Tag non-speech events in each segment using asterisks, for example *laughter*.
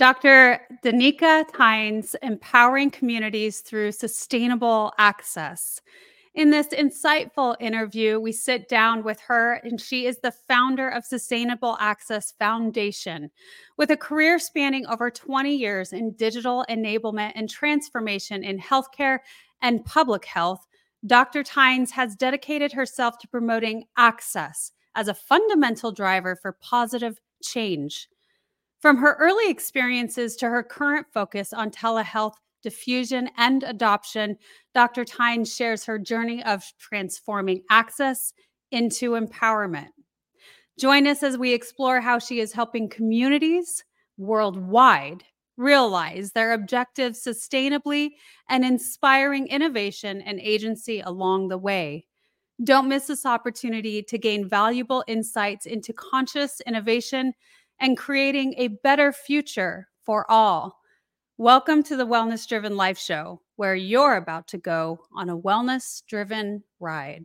Dr. Danika Tynes, empowering communities through sustainable access. In this insightful interview, we sit down with her, and she is the founder of Sustainable Access Foundation. With a career spanning over 20 years in digital enablement and transformation in healthcare and public health, Dr. Tynes has dedicated herself to promoting access as a fundamental driver for positive change. From her early experiences to her current focus on telehealth diffusion, and adoption, Dr. Tynes shares her journey of transforming access into empowerment. Join us as we explore how she is helping communities worldwide realize their objectives sustainably and inspiring innovation and agency along the way. Don't miss this opportunity to gain valuable insights into conscious innovation and creating a better future for all. Welcome to the Wellness Driven Life Show, where you're about to go on a wellness driven ride.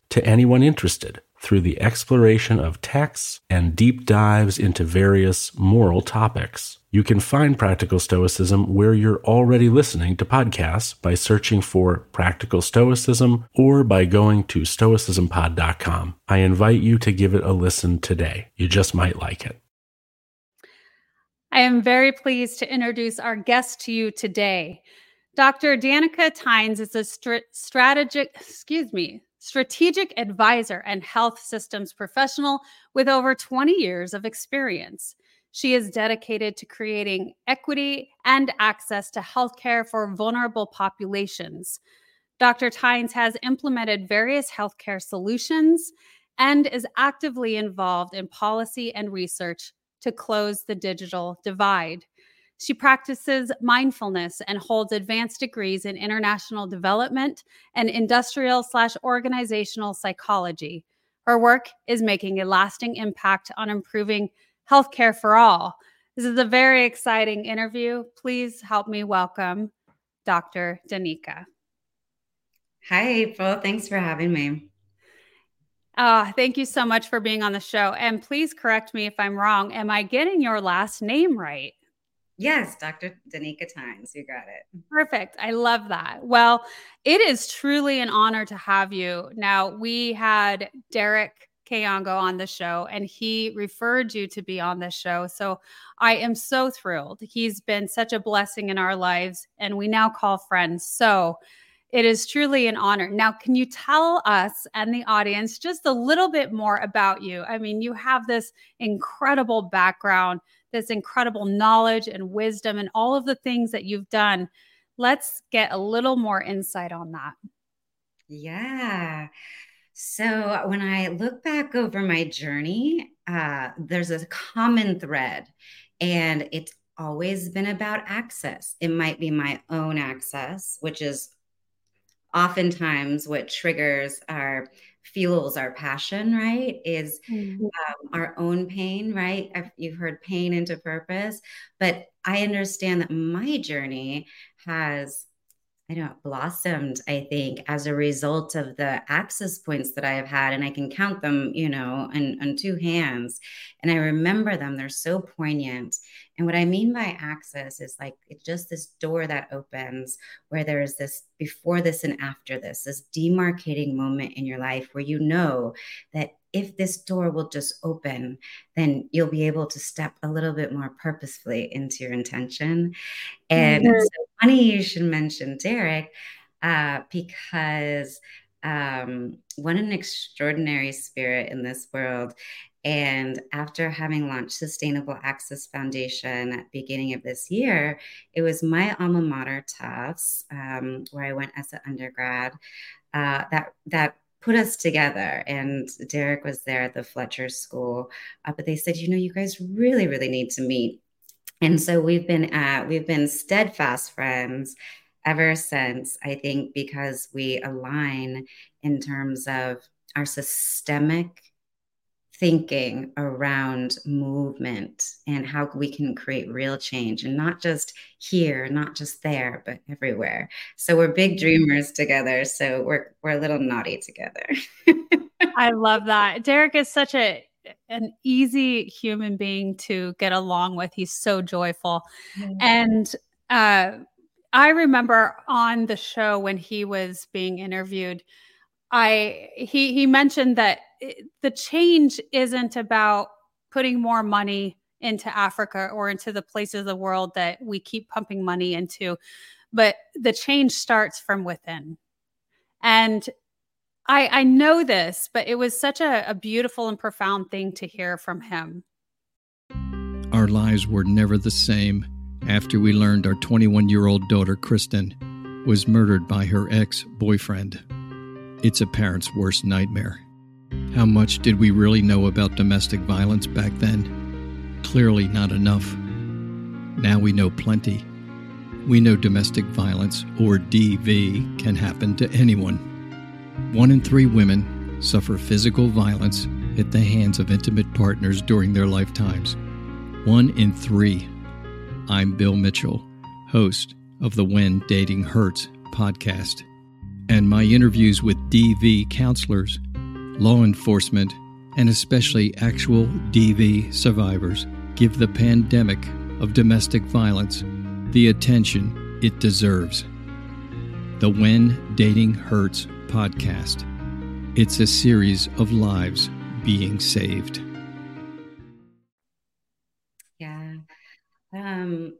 to anyone interested through the exploration of texts and deep dives into various moral topics. You can find Practical Stoicism where you're already listening to podcasts by searching for Practical Stoicism or by going to stoicismpod.com. I invite you to give it a listen today. You just might like it. I am very pleased to introduce our guest to you today. Dr. Danika Tynes is a st- strategic, excuse me, strategic advisor and health systems professional with over 20 years of experience. She is dedicated to creating equity and access to healthcare for vulnerable populations. Dr. Tynes has implemented various healthcare solutions and is actively involved in policy and research to close the digital divide. She practices mindfulness and holds advanced degrees in international development and industrial slash organizational psychology. Her work is making a lasting impact on improving healthcare for all. This is a very exciting interview. Please help me welcome Dr. Danika. Hi, April. Thanks for having me. Uh, thank you so much for being on the show. And please correct me if I'm wrong. Am I getting your last name right? Yes, Dr. Danika Tynes, you got it. Perfect. I love that. Well, it is truly an honor to have you. Now, we had Derek Kayongo on the show, and he referred you to be on this show. So I am so thrilled. He's been such a blessing in our lives, and we now call friends. So it is truly an honor. Now, can you tell us and the audience just a little bit more about you? I mean, you have this incredible background this incredible knowledge and wisdom and all of the things that you've done. Let's get a little more insight on that. Yeah. So when I look back over my journey, uh, there's a common thread, and it's always been about access. It might be my own access, which is oftentimes what triggers our fuels our passion, right? Is mm-hmm. um, our own pain, right? I've, you've heard pain into purpose, but I understand that my journey has I know, blossomed, I think, as a result of the access points that I have had. And I can count them, you know, on, on two hands. And I remember them. They're so poignant. And what I mean by access is like it's just this door that opens where there's this before this and after this, this demarcating moment in your life where you know that if this door will just open, then you'll be able to step a little bit more purposefully into your intention. And mm-hmm. so funny you should mention Derek, uh, because um, what an extraordinary spirit in this world. And after having launched Sustainable Access Foundation at beginning of this year, it was my alma mater, Tufts, um, where I went as an undergrad, uh, that that put us together. And Derek was there at the Fletcher School, uh, but they said, you know, you guys really, really need to meet. And so we've been uh, we've been steadfast friends ever since. I think because we align in terms of our systemic thinking around movement and how we can create real change and not just here not just there but everywhere. So we're big dreamers together so we're we're a little naughty together. *laughs* I love that. Derek is such a an easy human being to get along with he's so joyful mm-hmm. and uh i remember on the show when he was being interviewed I he he mentioned that the change isn't about putting more money into Africa or into the places of the world that we keep pumping money into, but the change starts from within. And I I know this, but it was such a, a beautiful and profound thing to hear from him. Our lives were never the same after we learned our 21 year old daughter, Kristen, was murdered by her ex boyfriend. It's a parent's worst nightmare. How much did we really know about domestic violence back then? Clearly not enough. Now we know plenty. We know domestic violence, or DV, can happen to anyone. One in three women suffer physical violence at the hands of intimate partners during their lifetimes. One in three. I'm Bill Mitchell, host of the When Dating Hurts podcast and my interviews with DV counselors, law enforcement, and especially actual DV survivors give the pandemic of domestic violence the attention it deserves. The When Dating Hurts podcast. It's a series of lives being saved. Yeah. Um,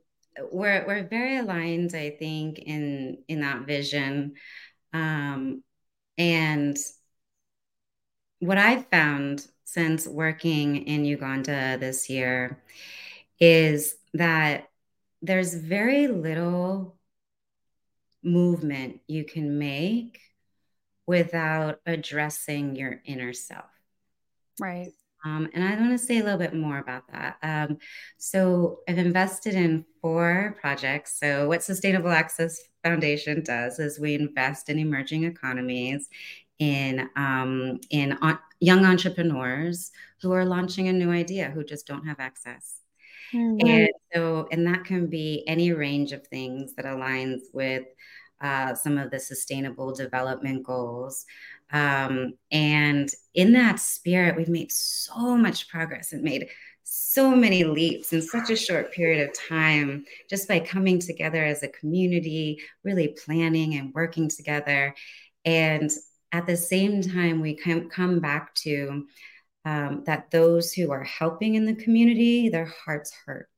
we're, we're very aligned, I think, in, in that vision. Um, and what I've found since working in Uganda this year is that there's very little movement you can make without addressing your inner self. Right. Um, and I want to say a little bit more about that. Um, so I've invested in four projects. So what Sustainable Access Foundation does is we invest in emerging economies, in um, in on, young entrepreneurs who are launching a new idea who just don't have access. Mm-hmm. And so, and that can be any range of things that aligns with uh, some of the sustainable development goals. Um, and in that spirit, we've made so much progress and made so many leaps in such a short period of time just by coming together as a community, really planning and working together. And at the same time, we come back to um, that those who are helping in the community, their hearts hurt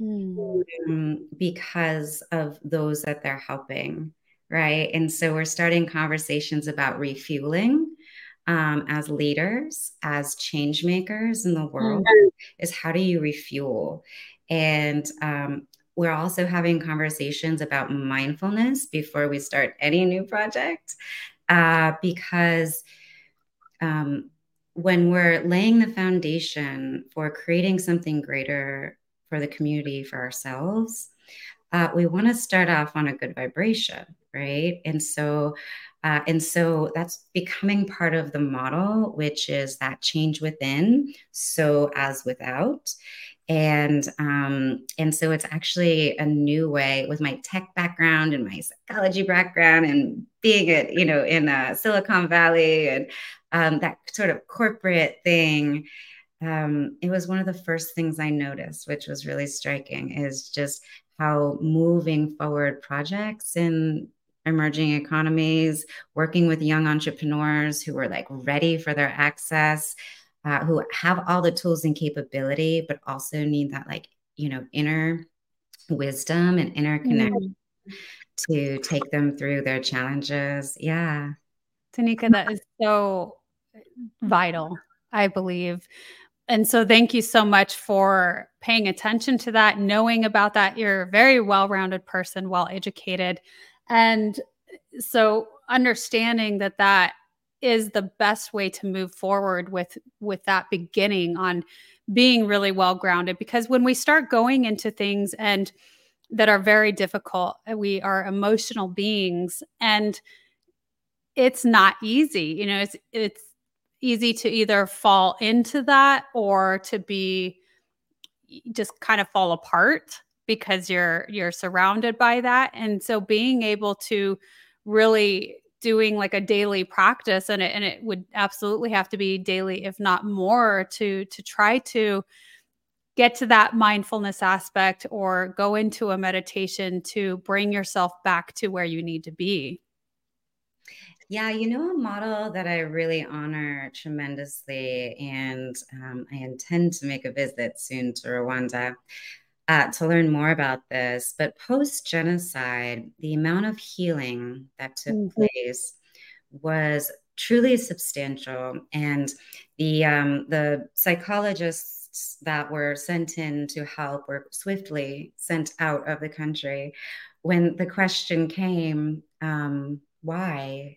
mm. um, because of those that they're helping. Right. And so we're starting conversations about refueling um, as leaders, as change makers in the world, mm-hmm. is how do you refuel? And um, we're also having conversations about mindfulness before we start any new project, uh, because um, when we're laying the foundation for creating something greater for the community, for ourselves, uh, we want to start off on a good vibration, right? And so uh, and so that's becoming part of the model, which is that change within, so as without. and um, and so it's actually a new way with my tech background and my psychology background and being it you know in uh, Silicon Valley and um, that sort of corporate thing. Um, it was one of the first things I noticed, which was really striking, is just how moving forward projects in emerging economies, working with young entrepreneurs who were like ready for their access, uh, who have all the tools and capability, but also need that like, you know, inner wisdom and inner connection mm. to take them through their challenges. Yeah. Danika, that is so vital, I believe. And so, thank you so much for paying attention to that, knowing about that. You're a very well rounded person, well educated. And so, understanding that that is the best way to move forward with with that beginning on being really well grounded because when we start going into things and that are very difficult uh, we are emotional beings and it's not easy you know it's it's easy to either fall into that or to be just kind of fall apart because you're you're surrounded by that. And so being able to really doing like a daily practice and it, and it would absolutely have to be daily if not more to to try to get to that mindfulness aspect or go into a meditation to bring yourself back to where you need to be yeah, you know, a model that I really honor tremendously, and um, I intend to make a visit soon to Rwanda uh, to learn more about this. But post genocide, the amount of healing that took mm-hmm. place was truly substantial, and the um, the psychologists that were sent in to help were swiftly sent out of the country. When the question came, um, why?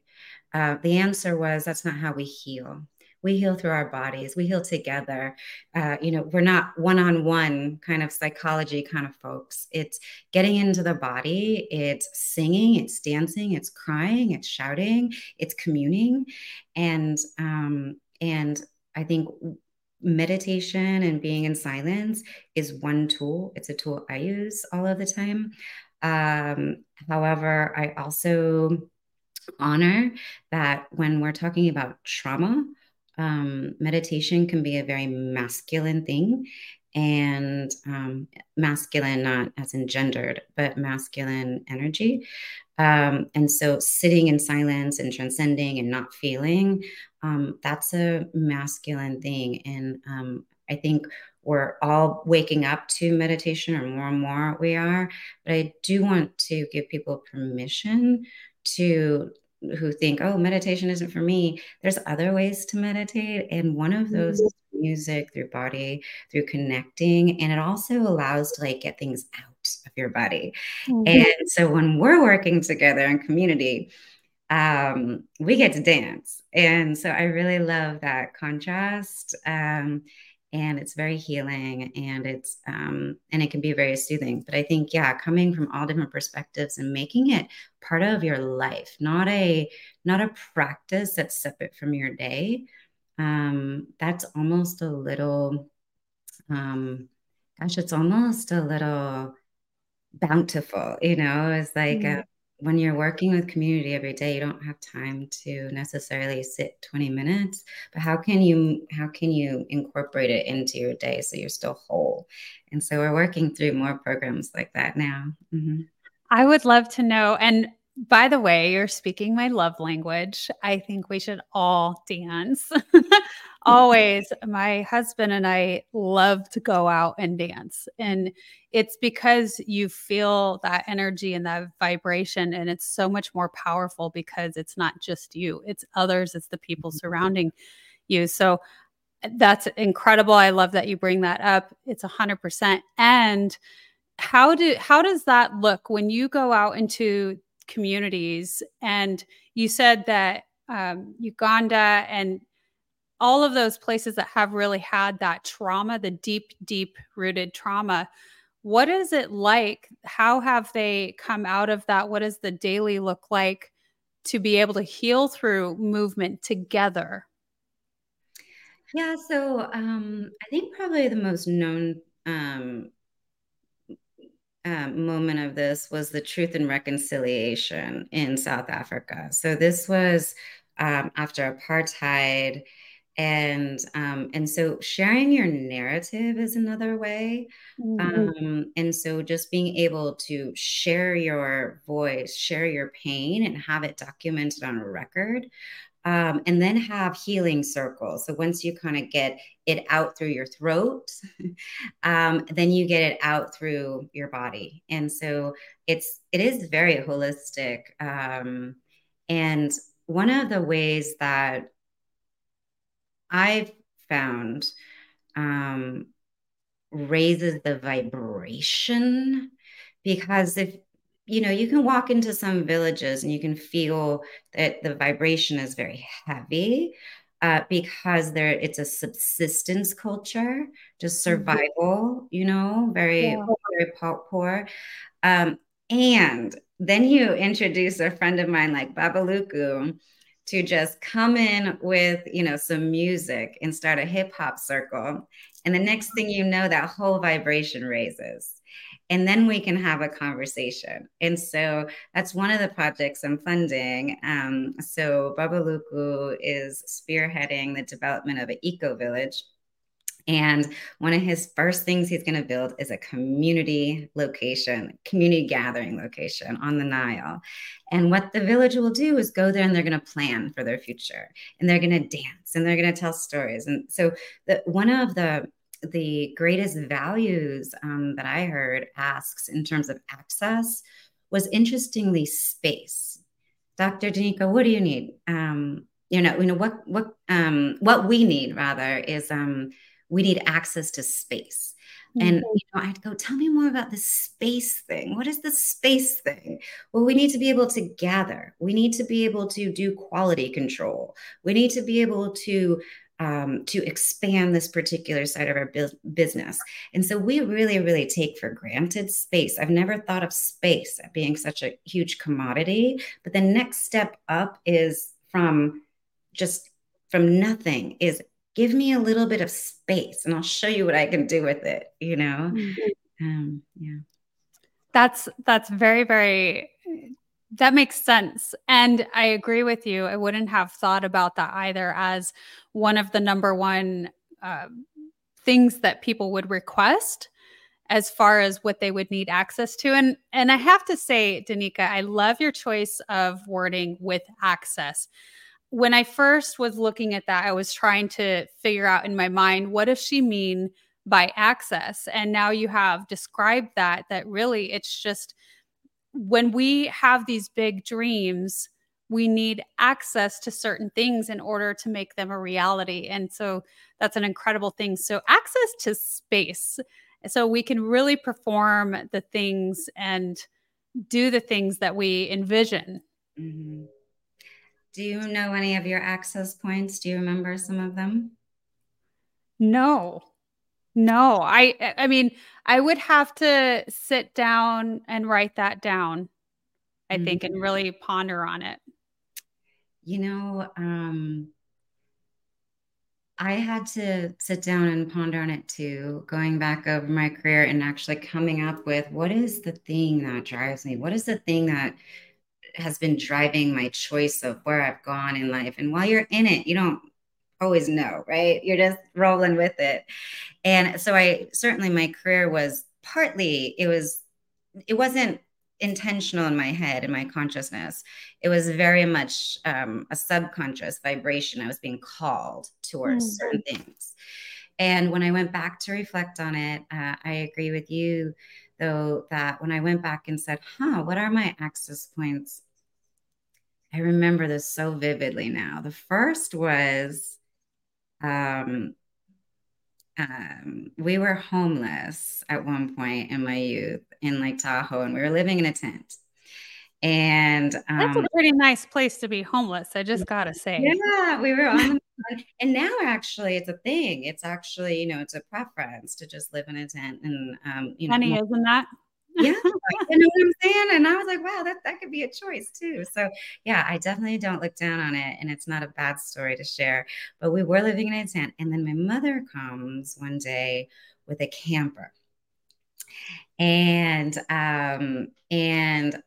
Uh, the answer was that's not how we heal. We heal through our bodies. We heal together. Uh, you know we're not one-on-one kind of psychology kind of folks. It's getting into the body. It's singing. It's dancing. It's crying. It's shouting. It's communing. And um, and i think meditation and being in silence is one tool. It's a tool i use all of the time. Um, however i also honor that when we're talking about trauma, um, meditation can be a very masculine thing and um, masculine, not as in gendered, but masculine energy. Um, and so sitting in silence and transcending and not feeling, um, that's a masculine thing. And um, I think we're all waking up to meditation, or more and more we are. But I do want to give people permission to who think, oh, meditation isn't for me. There's other ways to meditate. And one of those mm-hmm. is music, through body, through connecting. And it also allows to like get things out of your body. Mm-hmm. And so when we're working together in community, um, we get to dance. And so I really love that contrast. Um, and it's very healing and it's um, and it can be very soothing but i think yeah coming from all different perspectives and making it part of your life not a not a practice that's separate from your day um, that's almost a little um, gosh it's almost a little bountiful you know it's like mm-hmm. When you're working with community every day you don't have time to necessarily sit 20 minutes but how can you how can you incorporate it into your day so you're still whole and so we're working through more programs like that now mm-hmm. i would love to know and by the way, you're speaking my love language. I think we should all dance. *laughs* Always. My husband and I love to go out and dance. And it's because you feel that energy and that vibration. And it's so much more powerful because it's not just you, it's others, it's the people mm-hmm. surrounding you. So that's incredible. I love that you bring that up. It's a hundred percent. And how do how does that look when you go out into communities. And you said that um, Uganda and all of those places that have really had that trauma, the deep, deep rooted trauma. What is it like? How have they come out of that? What does the daily look like to be able to heal through movement together? Yeah, so um, I think probably the most known um, um, moment of this was the Truth and Reconciliation in South Africa. So this was um, after apartheid, and um, and so sharing your narrative is another way. Mm-hmm. Um, and so just being able to share your voice, share your pain, and have it documented on a record um, and then have healing circles. So once you kind of get it out through your throat, *laughs* um, then you get it out through your body. And so it's it is very holistic. Um, and one of the ways that I've found um, raises the vibration because if you know, you can walk into some villages and you can feel that the vibration is very heavy uh, because there it's a subsistence culture, just mm-hmm. survival, you know, very yeah. very poor. Um, and then you introduce a friend of mine like Babaluku to just come in with you know some music and start a hip hop circle, and the next thing you know, that whole vibration raises and then we can have a conversation. And so that's one of the projects I'm funding. Um, so Babaluku is spearheading the development of an eco village. And one of his first things he's going to build is a community location, community gathering location on the Nile. And what the village will do is go there and they're going to plan for their future and they're going to dance and they're going to tell stories. And so the, one of the the greatest values um, that I heard asks in terms of access was interestingly space. Dr. Danika, what do you need? Um, you know, you know what what um, what we need rather is um, we need access to space. Mm-hmm. And you know, I'd go, tell me more about the space thing. What is the space thing? Well, we need to be able to gather. We need to be able to do quality control. We need to be able to um, to expand this particular side of our bu- business. And so we really, really take for granted space. I've never thought of space being such a huge commodity, but the next step up is from just from nothing is give me a little bit of space and I'll show you what I can do with it, you know? Mm-hmm. Um, yeah. That's that's very very that makes sense. And I agree with you. I wouldn't have thought about that either as one of the number one uh, things that people would request as far as what they would need access to. And and I have to say, Danika, I love your choice of wording with access. When I first was looking at that, I was trying to figure out in my mind, what does she mean by access? And now you have described that, that really it's just when we have these big dreams, we need access to certain things in order to make them a reality. And so that's an incredible thing. So, access to space. So we can really perform the things and do the things that we envision. Mm-hmm. Do you know any of your access points? Do you remember some of them? No. No, I I mean, I would have to sit down and write that down. I mm-hmm. think and really ponder on it. You know, um I had to sit down and ponder on it too, going back over my career and actually coming up with what is the thing that drives me? What is the thing that has been driving my choice of where I've gone in life? And while you're in it, you don't always know, right? You're just rolling with it. And so I certainly my career was partly it was it wasn't intentional in my head in my consciousness it was very much um, a subconscious vibration i was being called towards mm-hmm. certain things and when i went back to reflect on it uh, i agree with you though that when i went back and said huh what are my access points i remember this so vividly now the first was um, um, we were homeless at one point in my youth in Lake Tahoe, and we were living in a tent. And um, that's a um, pretty nice place to be homeless. I just gotta say. Yeah, we were on. and now, actually, it's a thing. It's actually, you know, it's a preference to just live in a tent, and um, you know, Honey, isn't that? Yeah, *laughs* you know what I'm saying? And I was like, wow, that, that could be a choice too. So yeah, I definitely don't look down on it. And it's not a bad story to share. But we were living in a tent. And then my mother comes one day with a camper. And um, and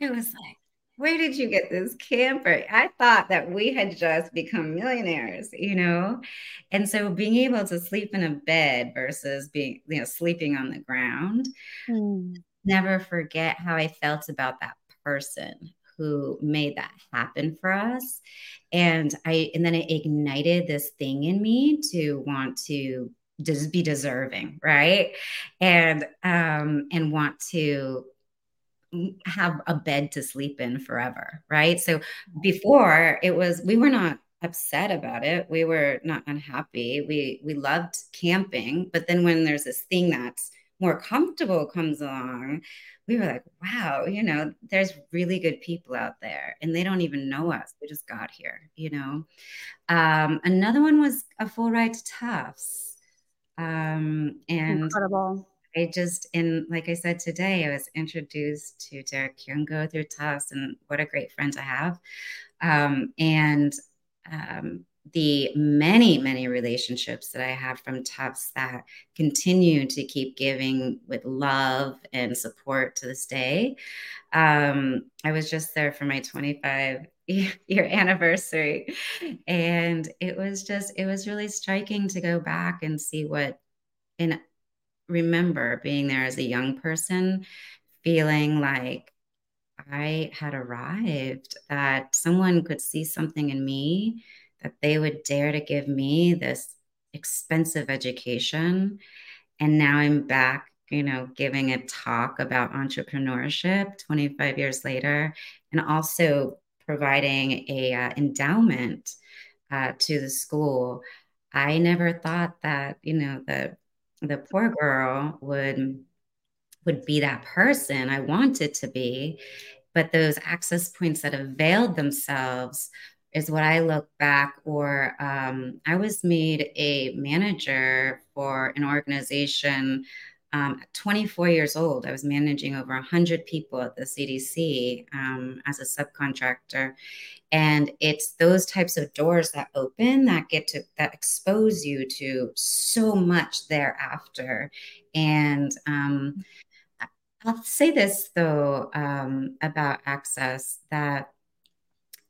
I was like, where did you get this camper? I thought that we had just become millionaires, you know? And so being able to sleep in a bed versus being, you know, sleeping on the ground, mm. never forget how I felt about that person who made that happen for us. And I, and then it ignited this thing in me to want to just be deserving, right? And, um, and want to have a bed to sleep in forever, right? So before it was, we were not upset about it. We were not unhappy. We we loved camping, but then when there's this thing that's more comfortable comes along, we were like, wow, you know, there's really good people out there and they don't even know us. We just got here, you know. Um, another one was a full ride to Tufts. Um, and incredible. I just, in like I said today, I was introduced to Derek Kayongo through Tufts, and what a great friend to have. Um, and um, the many, many relationships that I have from Tufts that continue to keep giving with love and support to this day. Um, I was just there for my 25 *laughs* year anniversary, and it was just, it was really striking to go back and see what, and remember being there as a young person, feeling like I had arrived, that someone could see something in me that they would dare to give me this expensive education. And now I'm back, you know, giving a talk about entrepreneurship 25 years later, and also providing a uh, endowment uh, to the school. I never thought that, you know, the the poor girl would would be that person I wanted to be, but those access points that availed themselves is what I look back, or um, I was made a manager for an organization um, 24 years old. I was managing over 100 people at the CDC um, as a subcontractor. And it's those types of doors that open that get to, that expose you to so much thereafter. And um, I'll say this though um, about access that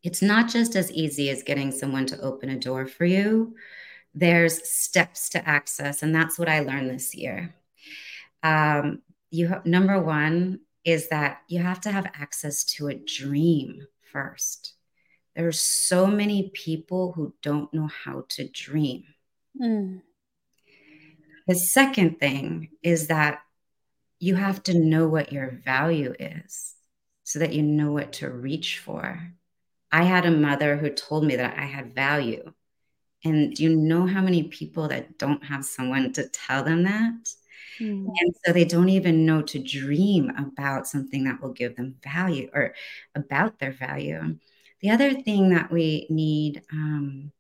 it's not just as easy as getting someone to open a door for you. There's steps to access, and that's what I learned this year. Um, you have, number one is that you have to have access to a dream first. There are so many people who don't know how to dream. Mm. The second thing is that you have to know what your value is so that you know what to reach for. I had a mother who told me that I had value. And do you know how many people that don't have someone to tell them that? Mm. And so they don't even know to dream about something that will give them value or about their value. The other thing that we need um,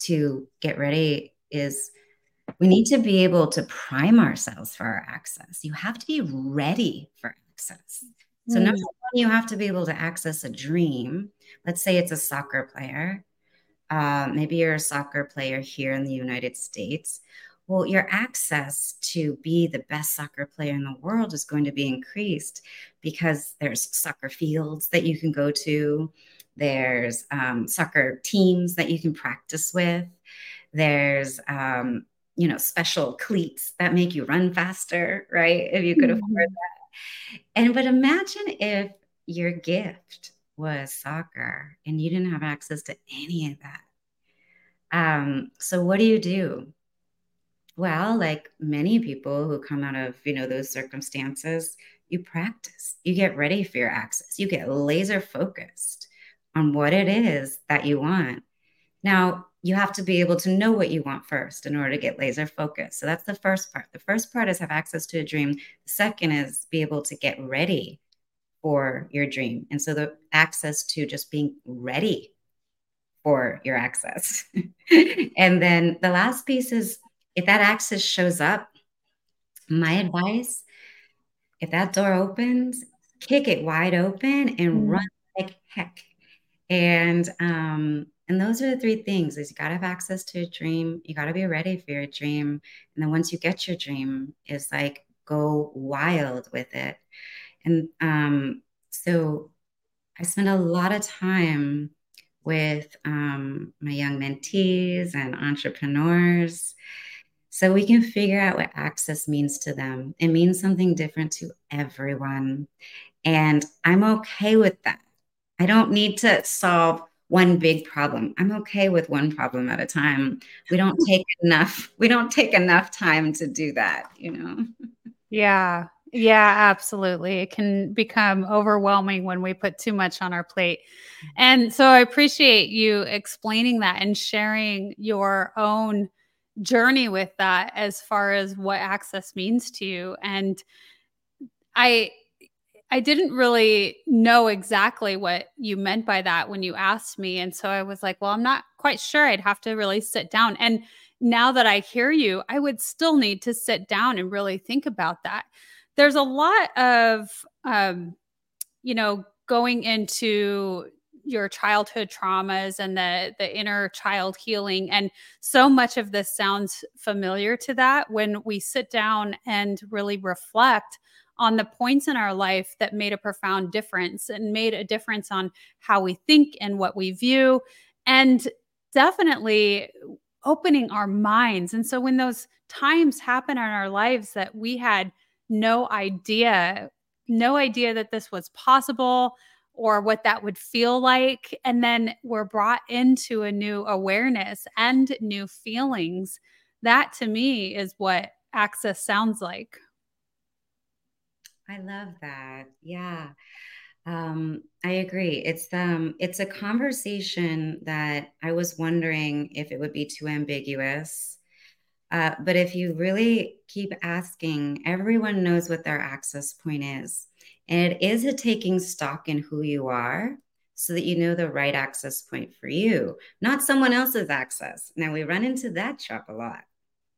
to get ready is we need to be able to prime ourselves for our access. You have to be ready for access. So, mm. number one, you have to be able to access a dream. Let's say it's a soccer player. Uh, maybe you're a soccer player here in the United States. Well, your access to be the best soccer player in the world is going to be increased because there's soccer fields that you can go to, there's um, soccer teams that you can practice with, there's um, you know special cleats that make you run faster, right? If you could mm-hmm. afford that and but imagine if your gift was soccer and you didn't have access to any of that. Um, so what do you do? Well, like many people who come out of, you know, those circumstances, you practice. You get ready for your access. You get laser focused on what it is that you want. Now, you have to be able to know what you want first in order to get laser focused. So that's the first part. The first part is have access to a dream. The second is be able to get ready for your dream. And so the access to just being ready for your access. *laughs* and then the last piece is if that access shows up, my advice, if that door opens, kick it wide open and mm. run like heck. And um, And those are the three things is you got to have access to a dream. You got to be ready for your dream. And then once you get your dream, it's like go wild with it. And um, so I spend a lot of time with um, my young mentees and entrepreneurs so we can figure out what access means to them. It means something different to everyone. And I'm okay with that. I don't need to solve one big problem. I'm okay with one problem at a time. We don't *laughs* take enough we don't take enough time to do that, you know. Yeah. Yeah, absolutely. It can become overwhelming when we put too much on our plate. And so I appreciate you explaining that and sharing your own journey with that as far as what access means to you. And I I didn't really know exactly what you meant by that when you asked me. And so I was like, well, I'm not quite sure. I'd have to really sit down. And now that I hear you, I would still need to sit down and really think about that there's a lot of um, you know going into your childhood traumas and the the inner child healing and so much of this sounds familiar to that when we sit down and really reflect on the points in our life that made a profound difference and made a difference on how we think and what we view and definitely opening our minds and so when those times happen in our lives that we had no idea, no idea that this was possible or what that would feel like. And then we're brought into a new awareness and new feelings. That to me is what access sounds like. I love that. Yeah. Um, I agree. It's um it's a conversation that I was wondering if it would be too ambiguous uh, but if you really keep asking, everyone knows what their access point is. And it is a taking stock in who you are so that you know the right access point for you, not someone else's access. Now, we run into that trap a lot.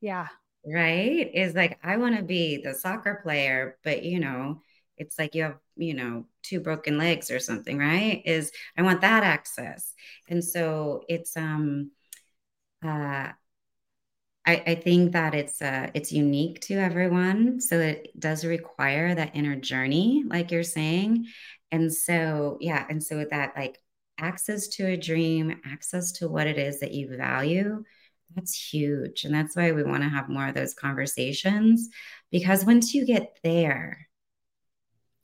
Yeah. Right? Is like, I want to be the soccer player, but you know, it's like you have, you know, two broken legs or something, right? Is I want that access. And so it's, um, uh, I, I think that it's uh, it's unique to everyone, so it does require that inner journey, like you're saying, and so yeah, and so that like access to a dream, access to what it is that you value, that's huge, and that's why we want to have more of those conversations because once you get there,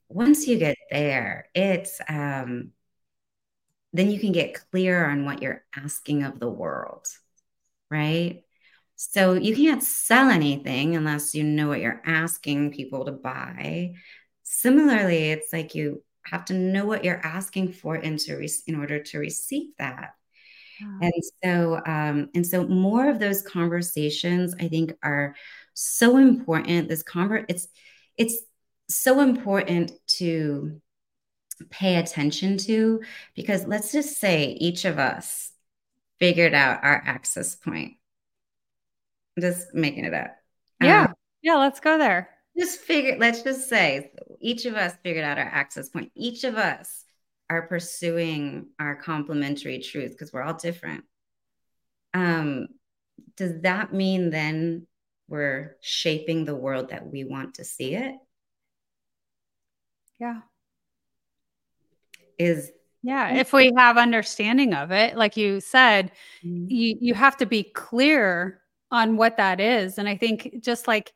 once you get there, it's um, then you can get clear on what you're asking of the world, right? So you can't sell anything unless you know what you're asking people to buy. Similarly, it's like you have to know what you're asking for in, re- in order to receive that. And so, um, and so, more of those conversations, I think, are so important. This convert, it's it's so important to pay attention to because let's just say each of us figured out our access point just making it up. Yeah. Um, yeah, let's go there. Just figure, let's just say each of us figured out our access point. Each of us are pursuing our complementary truth because we're all different. Um, does that mean then we're shaping the world that we want to see it? Yeah. Is yeah, if we have understanding of it, like you said, mm-hmm. you you have to be clear on what that is. And I think just like,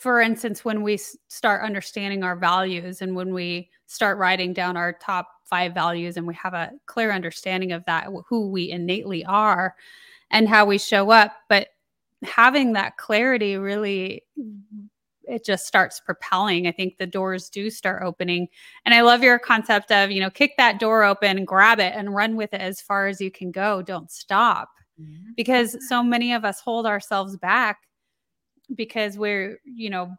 for instance, when we start understanding our values and when we start writing down our top five values and we have a clear understanding of that, who we innately are and how we show up. But having that clarity really it just starts propelling. I think the doors do start opening. And I love your concept of, you know, kick that door open, grab it, and run with it as far as you can go. Don't stop because so many of us hold ourselves back because we're you know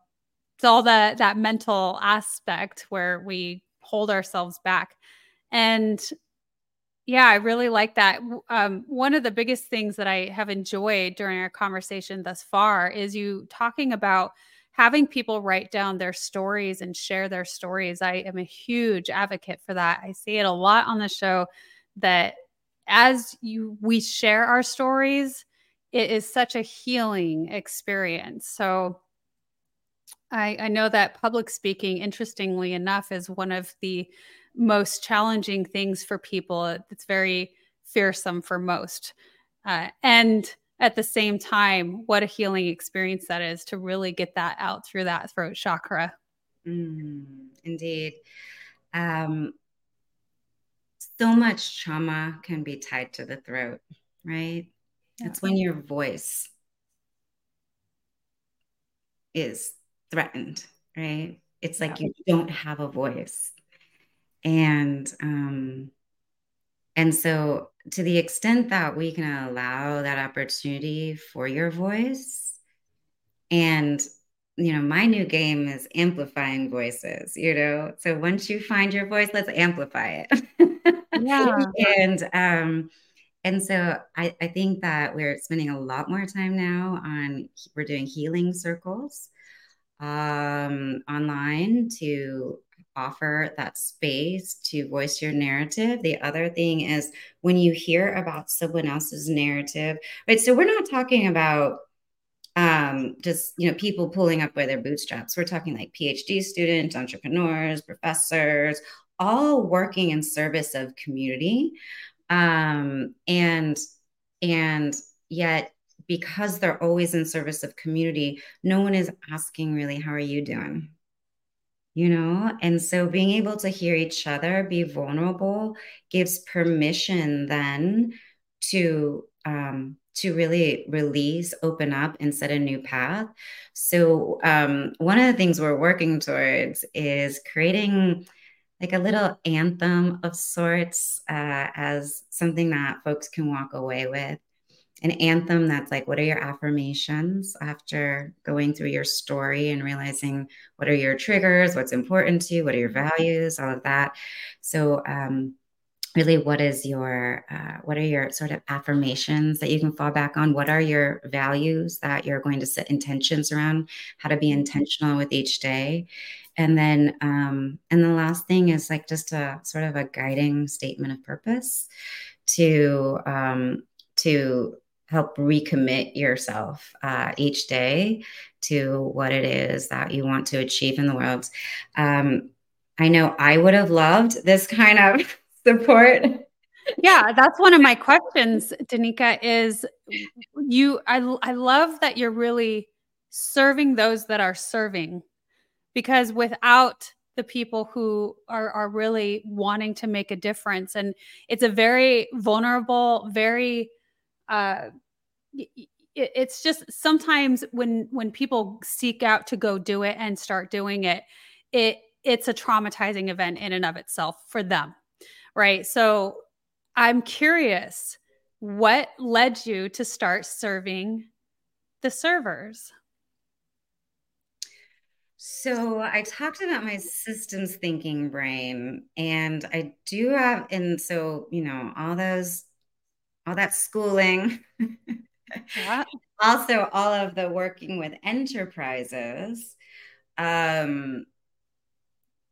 it's all that that mental aspect where we hold ourselves back. And yeah i really like that. Um, one of the biggest things that i have enjoyed during our conversation thus far is you talking about having people write down their stories and share their stories. I am a huge advocate for that. I see it a lot on the show that as you we share our stories, it is such a healing experience. So I, I know that public speaking, interestingly enough, is one of the most challenging things for people. It's very fearsome for most. Uh, and at the same time, what a healing experience that is to really get that out through that throat chakra. Mm, indeed. Um, so much trauma can be tied to the throat, right? Yeah. It's when your voice is threatened, right? It's like yeah. you don't have a voice. And um and so to the extent that we can allow that opportunity for your voice and you know my new game is amplifying voices you know so once you find your voice let's amplify it *laughs* yeah and um and so I, I think that we're spending a lot more time now on we're doing healing circles um, online to offer that space to voice your narrative. The other thing is when you hear about someone else's narrative, right? So we're not talking about um, just you know people pulling up by their bootstraps. We're talking like PhD students, entrepreneurs, professors, all working in service of community, um, and and yet because they're always in service of community, no one is asking really, how are you doing? You know, and so being able to hear each other be vulnerable gives permission then to um, to really release, open up, and set a new path. So um, one of the things we're working towards is creating like a little anthem of sorts uh, as something that folks can walk away with an anthem that's like, what are your affirmations after going through your story and realizing what are your triggers, what's important to you, what are your values, all of that. So, um, really, what is your, uh, what are your sort of affirmations that you can fall back on? What are your values that you're going to set intentions around? How to be intentional with each day. And then, um, and the last thing is like just a sort of a guiding statement of purpose to um, to help recommit yourself uh, each day to what it is that you want to achieve in the world. Um, I know I would have loved this kind of support. Yeah, that's one of my questions, Danika, is you I I love that you're really serving those that are serving because without the people who are are really wanting to make a difference and it's a very vulnerable, very uh, it's just sometimes when when people seek out to go do it and start doing it it it's a traumatizing event in and of itself for them right so i'm curious what led you to start serving the servers so I talked about my systems thinking brain and I do have and so you know all those all that schooling. yeah. *laughs* Also, all of the working with enterprises. Um,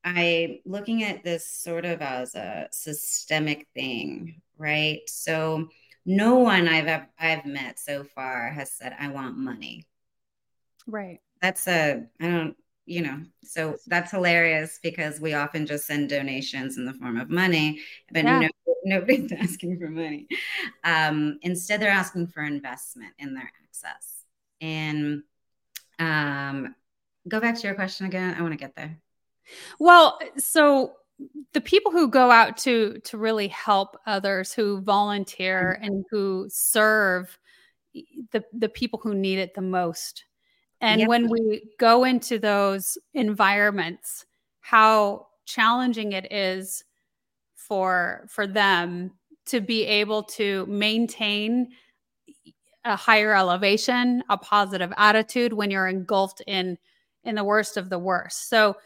I looking at this sort of as a systemic thing, right? So no one I've I've met so far has said I want money. Right. That's a I don't you know so that's hilarious because we often just send donations in the form of money but yeah. no *laughs* nobody's asking for money. Um, instead, they're asking for investment in their access. And um, go back to your question again. I want to get there. Well, so the people who go out to to really help others, who volunteer mm-hmm. and who serve the the people who need it the most. And yep. when we go into those environments, how challenging it is for for them to be able to maintain a higher elevation, a positive attitude when you're engulfed in in the worst of the worst. So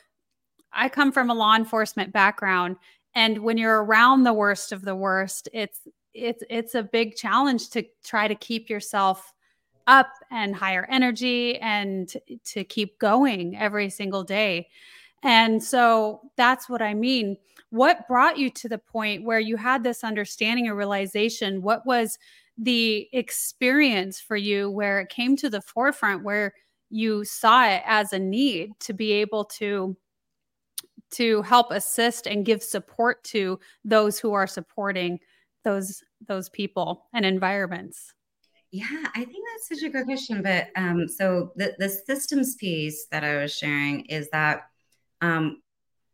I come from a law enforcement background and when you're around the worst of the worst, it's it's it's a big challenge to try to keep yourself up and higher energy and to keep going every single day. And so that's what I mean. What brought you to the point where you had this understanding or realization? What was the experience for you where it came to the forefront where you saw it as a need to be able to to help assist and give support to those who are supporting those those people and environments. Yeah i think that's such a good question but um, so the, the systems piece that i was sharing is that um,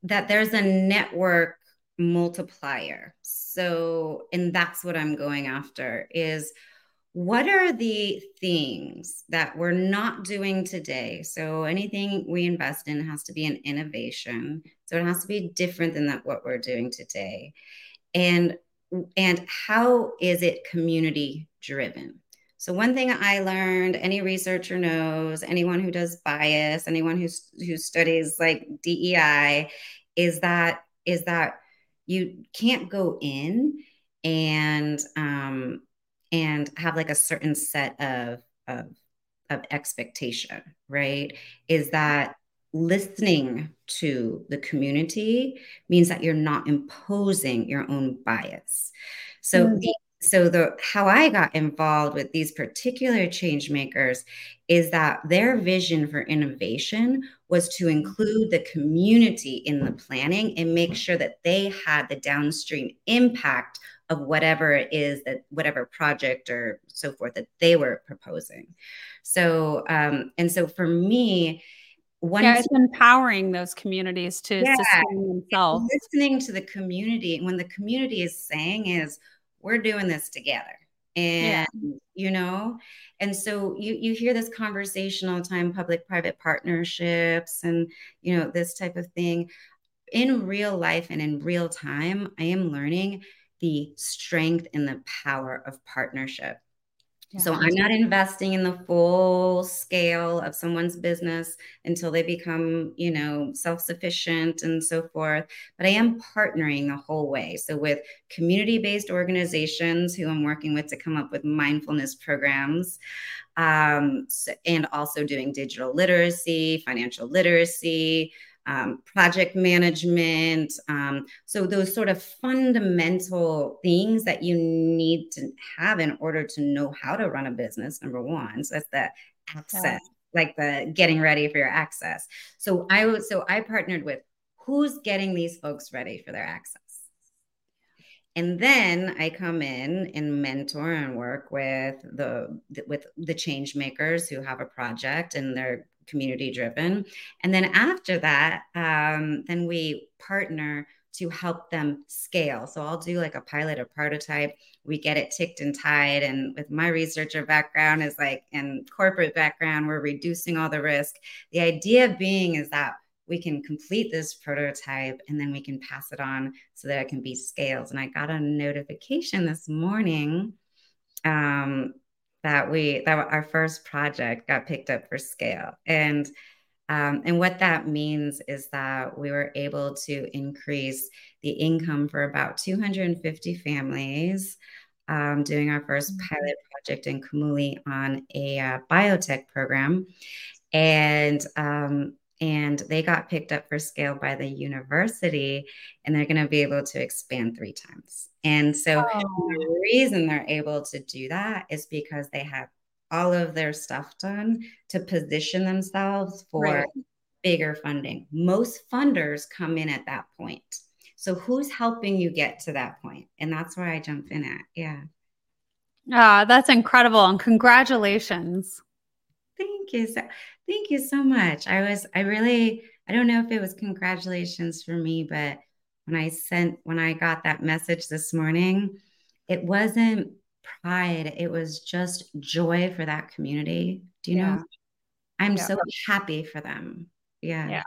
that there's a network multiplier. So and that's what i'm going after is what are the things that we're not doing today? So anything we invest in has to be an innovation so it has to be different than that what we're doing today. And and how is it community driven? So one thing i learned any researcher knows anyone who does bias anyone who, who studies like dei is that is that you can't go in and um and have like a certain set of of, of expectation right? Is that listening to the community means that you're not imposing your own bias so mm-hmm. the, so the how i got involved with these particular change makers is that their vision for innovation was to include the community in the planning and make sure that they had the downstream impact of whatever it is that whatever project or so forth that they were proposing so um and so for me one yeah, it's empowering those communities to yeah, sustain themselves listening to the community and when the community is saying is we're doing this together and yeah. you know and so you you hear this conversation all the time public private partnerships and you know this type of thing in real life and in real time i am learning the strength and the power of partnership. So I'm not investing in the full scale of someone's business until they become, you know, self-sufficient and so forth, but I am partnering the whole way. So with community-based organizations who I'm working with to come up with mindfulness programs, um, and also doing digital literacy, financial literacy, um, project management. Um, so, those sort of fundamental things that you need to have in order to know how to run a business, number one. So, that's the access, yeah. like the getting ready for your access. So, I was, so I partnered with who's getting these folks ready for their access. And then I come in and mentor and work with the with the change makers who have a project and they're community driven. And then after that, um, then we partner to help them scale. So I'll do like a pilot or prototype. We get it ticked and tied. And with my researcher background is like in corporate background, we're reducing all the risk. The idea being is that we can complete this prototype and then we can pass it on so that it can be scaled. And I got a notification this morning um, that we that our first project got picked up for scale and um, and what that means is that we were able to increase the income for about 250 families um, doing our first mm-hmm. pilot project in Kamuli on a uh, biotech program. And um, and they got picked up for scale by the university and they're going to be able to expand three times and so oh. the reason they're able to do that is because they have all of their stuff done to position themselves for right. bigger funding most funders come in at that point so who's helping you get to that point? point and that's where i jump in at yeah Ah, that's incredible and congratulations thank you so Thank you so much. I was, I really, I don't know if it was congratulations for me, but when I sent, when I got that message this morning, it wasn't pride, it was just joy for that community. Do you yeah. know? I'm yeah. so happy for them. Yeah. Yeah.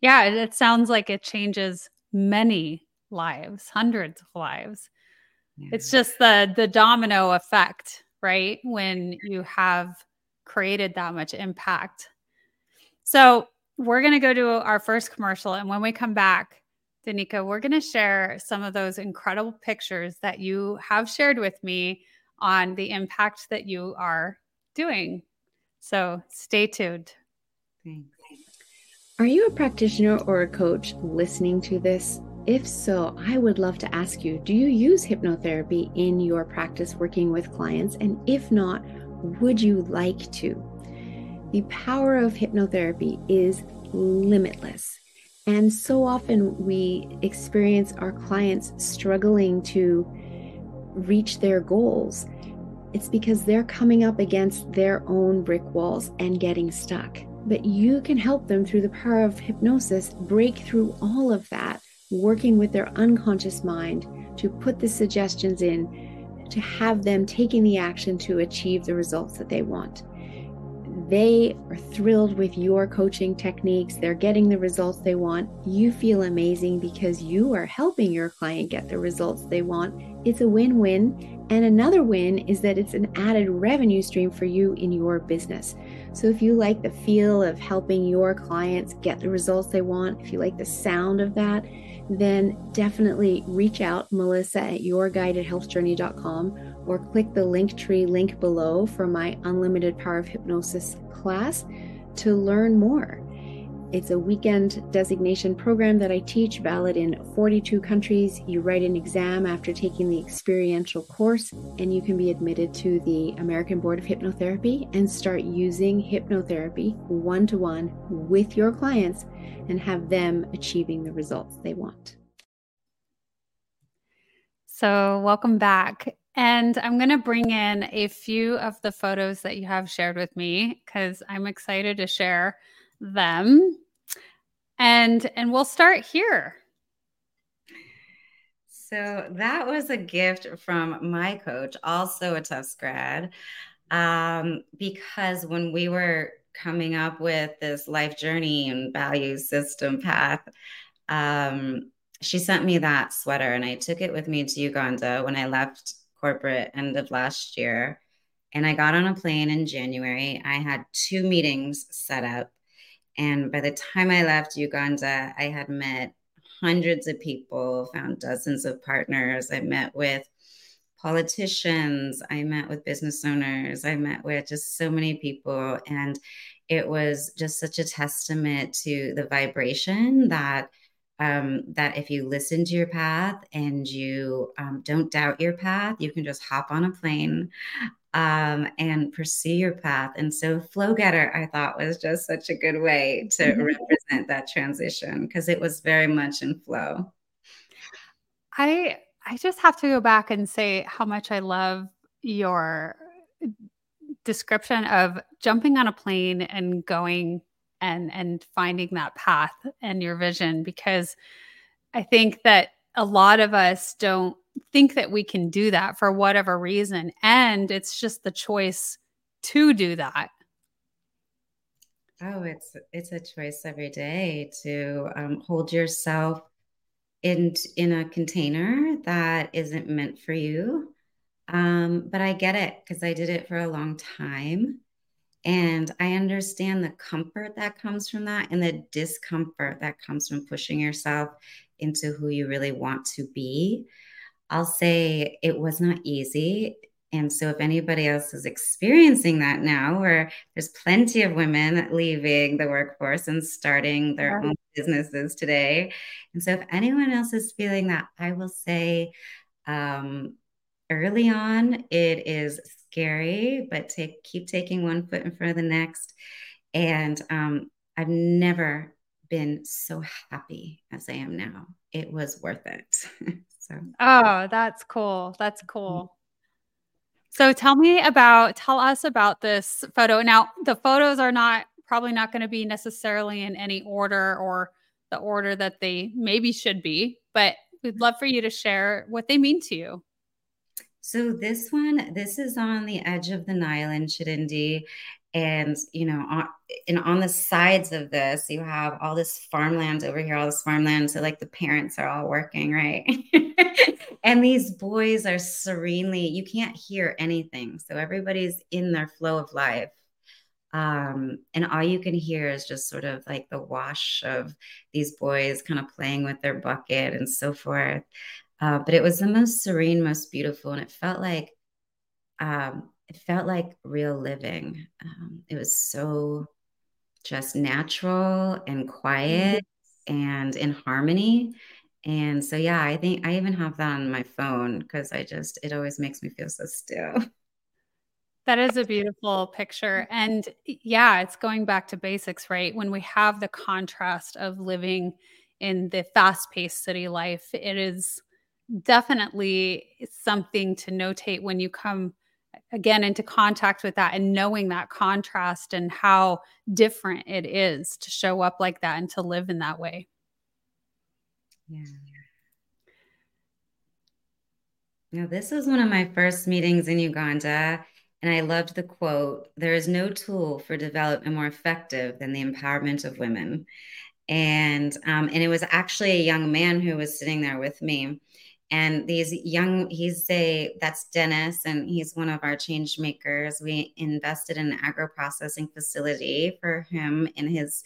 Yeah. It sounds like it changes many lives, hundreds of lives. Yeah. It's just the the domino effect, right? When you have created that much impact. So we're going to go to our first commercial. And when we come back, Danika, we're going to share some of those incredible pictures that you have shared with me on the impact that you are doing. So stay tuned. Thanks. Are you a practitioner or a coach listening to this? If so, I would love to ask you do you use hypnotherapy in your practice working with clients? And if not, would you like to? The power of hypnotherapy is limitless. And so often we experience our clients struggling to reach their goals. It's because they're coming up against their own brick walls and getting stuck but you can help them through the power of hypnosis break through all of that, working with their unconscious mind to put the suggestions in to have them taking the action to achieve the results that they want. They are thrilled with your coaching techniques. They're getting the results they want. You feel amazing because you are helping your client get the results they want. It's a win win. And another win is that it's an added revenue stream for you in your business. So if you like the feel of helping your clients get the results they want, if you like the sound of that, then definitely reach out, Melissa at yourguidedhealthjourney.com, or click the link tree link below for my Unlimited Power of Hypnosis class to learn more. It's a weekend designation program that I teach, valid in 42 countries. You write an exam after taking the experiential course, and you can be admitted to the American Board of Hypnotherapy and start using hypnotherapy one to one with your clients and have them achieving the results they want. So, welcome back. And I'm going to bring in a few of the photos that you have shared with me because I'm excited to share them and and we'll start here. So that was a gift from my coach also a tufts grad um, because when we were coming up with this life journey and value system path um, she sent me that sweater and i took it with me to uganda when i left corporate end of last year. And i got on a plane in january. I had two meetings set up and by the time I left Uganda, I had met hundreds of people, found dozens of partners. I met with politicians, I met with business owners, I met with just so many people. And it was just such a testament to the vibration that um, that if you listen to your path and you um, don't doubt your path, you can just hop on a plane um, and pursue your path. And so, Flow Getter, I thought was just such a good way to mm-hmm. represent that transition because it was very much in flow. I I just have to go back and say how much I love your description of jumping on a plane and going and and finding that path and your vision because I think that a lot of us don't think that we can do that for whatever reason. And it's just the choice to do that. Oh, it's it's a choice every day to um, hold yourself in in a container that isn't meant for you. Um, but I get it because I did it for a long time, and I understand the comfort that comes from that and the discomfort that comes from pushing yourself into who you really want to be. I'll say it was not easy. And so, if anybody else is experiencing that now, where there's plenty of women leaving the workforce and starting their own businesses today. And so, if anyone else is feeling that, I will say um, early on, it is scary, but take keep taking one foot in front of the next. And um, I've never been so happy as I am now. It was worth it. *laughs* So, oh, that's cool. That's mm-hmm. cool. So, tell me about, tell us about this photo. Now, the photos are not probably not going to be necessarily in any order or the order that they maybe should be, but we'd love for you to share what they mean to you. So this one, this is on the edge of the Nile in Chitindi, and you know on, and on the sides of this you have all this farmland over here all this farmland. So like the parents are all working right? *laughs* And these boys are serenely you can't hear anything. So everybody's in their flow of life. Um, and all you can hear is just sort of like the wash of these boys kind of playing with their bucket and so forth. Uh, but it was the most serene most beautiful. And it felt like um, it felt like real living. Um, it was so just natural and quiet and in harmony. And so, yeah, I think I even have that on my phone because I just, it always makes me feel so still. That is a beautiful picture. And yeah, it's going back to basics, right? When we have the contrast of living in the fast paced city life, it is definitely something to notate when you come again into contact with that and knowing that contrast and how different it is to show up like that and to live in that way. Yeah. Now, this was one of my first meetings in Uganda, and I loved the quote There is no tool for development more effective than the empowerment of women. And, um, and it was actually a young man who was sitting there with me. And these young, he's a, that's Dennis, and he's one of our change makers. We invested in an agro processing facility for him in his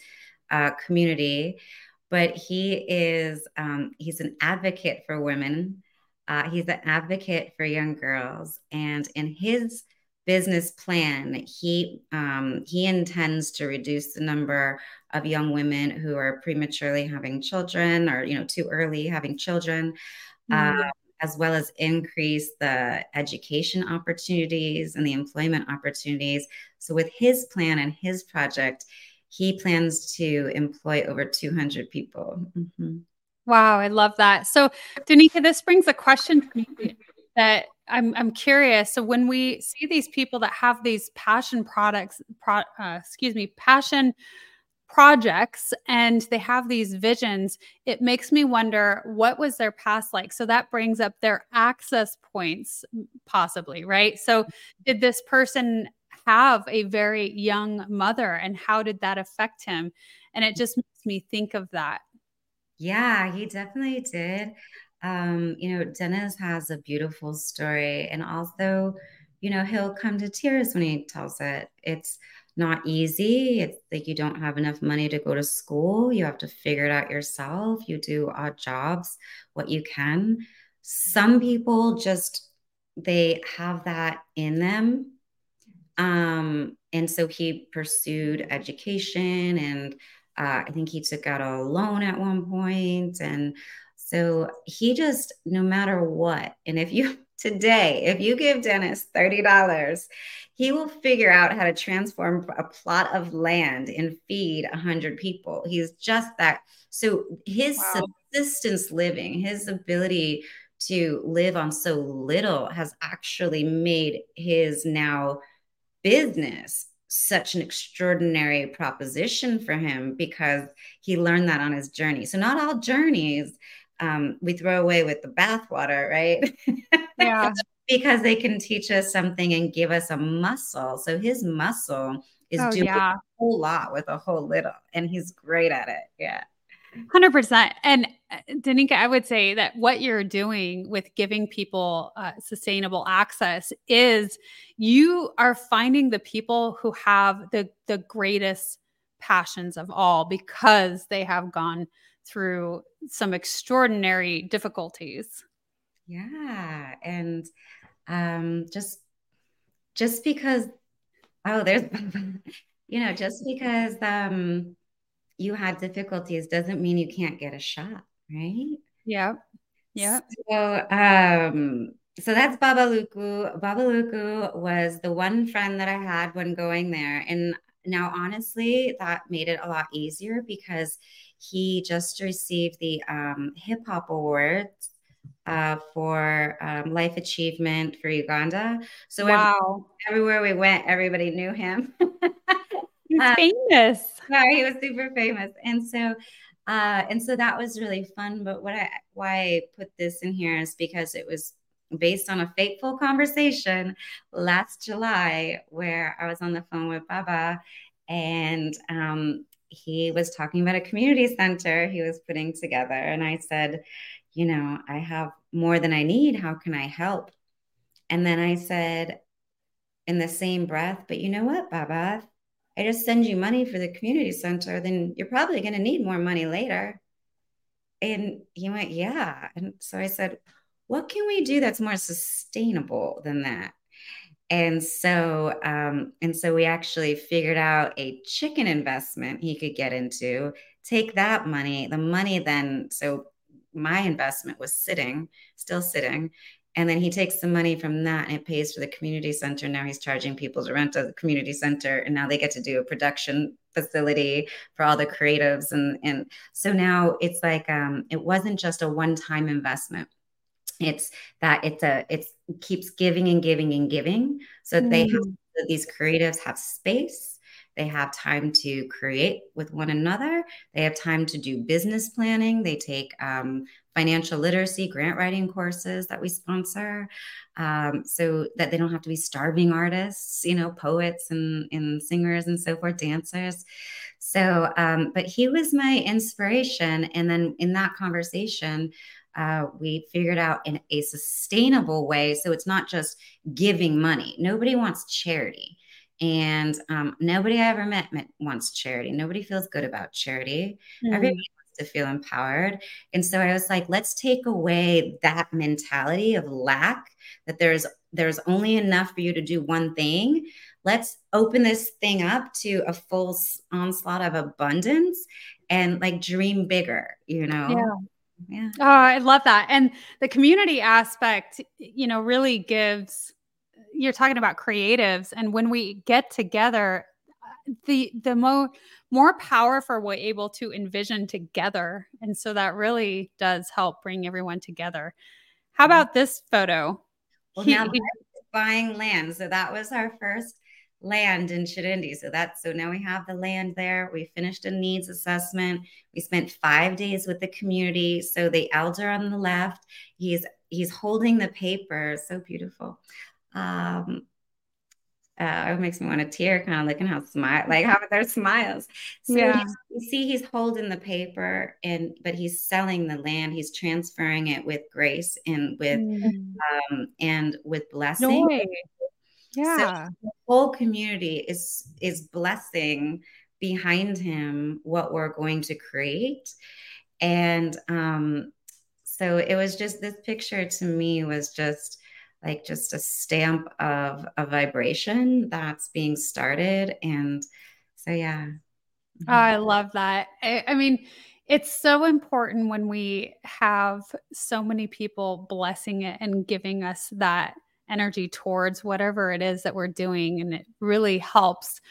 uh, community. But he is um, he's an advocate for women. Uh, he's an advocate for young girls. And in his business plan he um, he intends to reduce the number of young women who are prematurely having children or you know too early having children mm-hmm. uh, as well as increase the education opportunities and the employment opportunities so with his plan and his project he plans to employ over 200 people. Mm-hmm. Wow, I love that. So, Danika, this brings a question to me that I'm, I'm curious. So, when we see these people that have these passion products, pro, uh, excuse me, passion projects and they have these visions it makes me wonder what was their past like? So that brings up their access points possibly right? So did this person have a very young mother and how did that affect him? And it just makes me think of that. Yeah he definitely did. Um you know dennis has a beautiful story and also you know he'll come to tears when he tells it. It's not easy. It's like you don't have enough money to go to school. You have to figure it out yourself. You do odd jobs what you can. Some people just they have that in them. Um, and so he pursued education and uh, I think he took out a loan at one point. And so he just, no matter what, and if you *laughs* today, if you give Dennis $30, he will figure out how to transform a plot of land and feed 100 people. He's just that. So his wow. subsistence living, his ability to live on so little has actually made his now business such an extraordinary proposition for him because he learned that on his journey. So, not all journeys um, we throw away with the bathwater, right? *laughs* Yeah. Because they can teach us something and give us a muscle. So, his muscle is oh, doing yeah. a whole lot with a whole little, and he's great at it. Yeah. 100%. And uh, Danika, I would say that what you're doing with giving people uh, sustainable access is you are finding the people who have the, the greatest passions of all because they have gone through some extraordinary difficulties. Yeah. And um, just, just because, oh, there's, *laughs* you know, just because, um, you had difficulties doesn't mean you can't get a shot, right? Yeah. Yeah. So um so that's Babaluku. Baba Luku was the one friend that I had when going there. And now honestly, that made it a lot easier because he just received the um, hip hop awards uh, for um, life achievement for Uganda. So wow. everywhere we went, everybody knew him. *laughs* He's uh, famous. Yeah, he was super famous. And so uh, and so that was really fun. But what I why I put this in here is because it was based on a fateful conversation last July where I was on the phone with Baba and um, he was talking about a community center he was putting together. And I said, you know, I have more than I need. How can I help? And then I said, in the same breath, but you know what, Baba? I just send you money for the community center, then you're probably going to need more money later. And he went, Yeah. And so I said, What can we do that's more sustainable than that? And so um, and so we actually figured out a chicken investment he could get into take that money the money then so my investment was sitting still sitting and then he takes the money from that and it pays for the community center. Now he's charging people to rent a community center and now they get to do a production facility for all the creatives and and so now it's like um, it wasn't just a one time investment it's that it's a it's it keeps giving and giving and giving. So mm-hmm. they have mm-hmm. these creatives have space. They have time to create with one another. They have time to do business planning. They take um, financial literacy grant writing courses that we sponsor. Um, so that they don't have to be starving artists you know poets and, and singers and so forth dancers. So um, but he was my inspiration. And then in that conversation uh, we figured out in a sustainable way. So it's not just giving money. Nobody wants charity. And um, nobody I ever met, met, wants charity. Nobody feels good about charity. Mm. Everybody wants to feel empowered. And so I was like, let's take away that mentality of lack that there's there's only enough for you to do one thing. Let's open this thing up to a full onslaught of abundance and like dream bigger, you know? Yeah yeah. Oh, I love that. And the community aspect, you know, really gives you're talking about creatives and when we get together the the more more powerful we're able to envision together. And so that really does help bring everyone together. How mm-hmm. about this photo? Well he, now buying land. So that was our first land in Chirindi. So that's so now we have the land there. We finished a needs assessment. We spent five days with the community. So the elder on the left, he's he's holding the paper. So beautiful. Um, uh, it makes me want to tear, kind of looking how smile, like how their smiles. So yeah. you see, he's holding the paper, and but he's selling the land. He's transferring it with grace and with mm. um, and with blessing. Joy. Yeah. So the whole community is is blessing behind him what we're going to create. And um, so it was just this picture to me was just like just a stamp of a vibration that's being started. And so yeah. Oh, I love that. I, I mean, it's so important when we have so many people blessing it and giving us that energy towards whatever it is that we're doing. And it really helps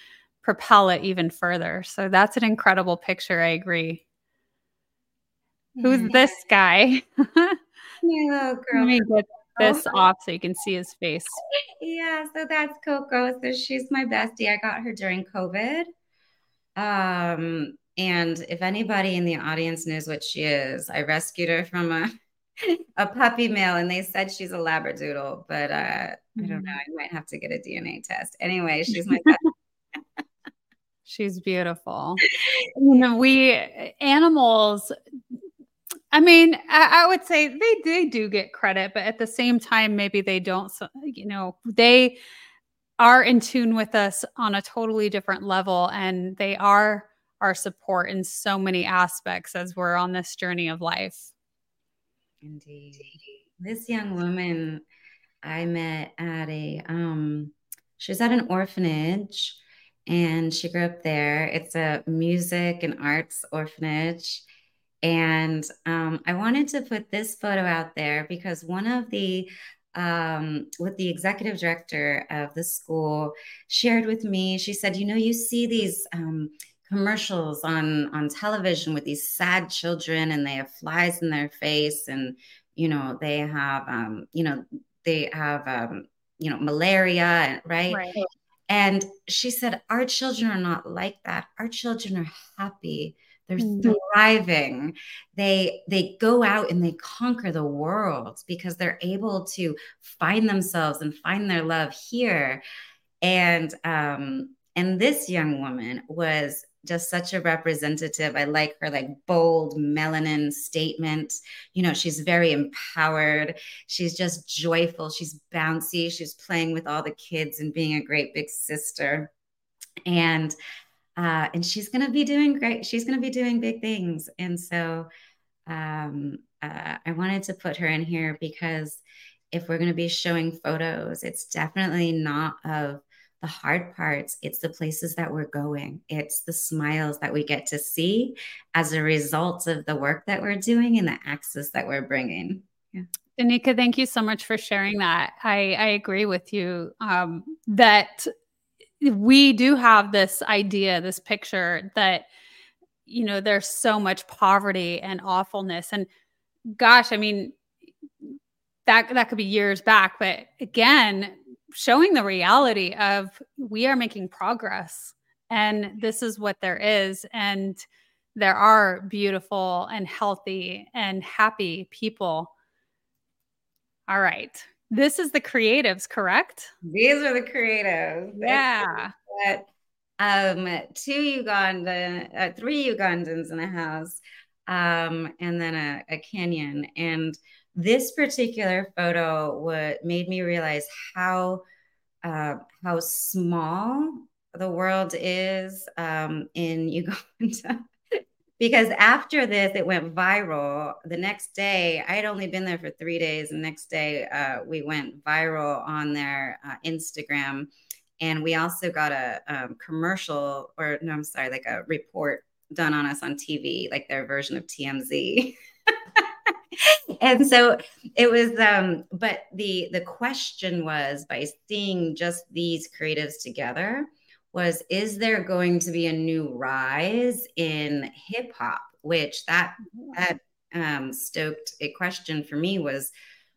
propel it even further. So that's an incredible picture. I agree. Who's this guy? *laughs* yeah, girl. Let me get this off so you can see his face. Yeah, so that's Coco. So she's my bestie. I got her during COVID. Um, and if anybody in the audience knows what she is, I rescued her from a a puppy mill and they said she's a labradoodle but uh mm-hmm. i don't know mm. i might have to get a dna test anyway she's my *laughs* she's beautiful we animals i mean I, I, would say they they do get credit but at the same time maybe they don't you know they are in tune with us on a totally different level and they are our support in so many aspects as we're on this journey of life Indeed. This young woman I met at a um she was at an orphanage and she grew up there. It's a music and arts orphanage. And um, I wanted to put this photo out there because one of the um, with the executive director of the school shared with me, she said, you know, you see these um, commercials on on television with these sad children and they have flies in their face and you know they have um you know they have um you know malaria right, right. and she said our children are not like that. Our children are happy. They're mm-hmm. thriving. They they go out and they conquer the world because they're able to find themselves and find their love here. And um and this young woman was just such a representative. I like her like bold melanin statement. You know, she's very empowered. She's just joyful. She's bouncy. She's playing with all the kids and being a great big sister. And uh, and she's gonna be doing great. She's gonna be doing big things. And so um, uh, I wanted to put her in here because if we're to be showing photos, it's definitely not of the hard parts. It's the places that we're going. It's the smiles that we get to see as a result of the work that we're doing and the access that we're bringing. Yeah. Danika, thank you so much for sharing that. I, I agree with you um, that we do have this idea, this picture that, you know, there's so much poverty and awfulness. And gosh, I mean, that that could be years back, but again, showing the reality of we are making progress and this is what there is. And there are beautiful and healthy and happy people. All right. This is the creatives correct? These are the creatives. Yeah. but, um two uganda uh, three ugandans in the house um and then a, a kenyan. And this particular photo what made me realize how uh, how small the world is um, in *laughs* Uganda. because after this, it went viral. The next day, I had only been there for three days. The next day, uh, we went viral on their uh, Instagram. And we also got a um, commercial, or no, I'm sorry, like a report done on us on TV, like their version of TMZ. *laughs* *laughs* and so it was um but the the question was by seeing just these creatives together was is there going to be a new rise in hip hop? Which that that um stoked a question for me was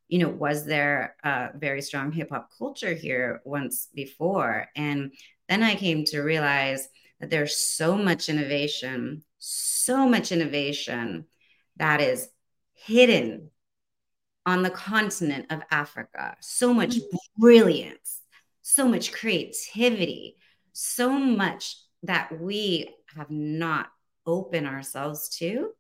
you know was there a very strong hip hop culture here once before? And then i came to realize that there's so much innovation so much innovation that is hidden on the continent of Africa. So much mm. brilliance, so much creativity, so much that we have not opened ourselves to.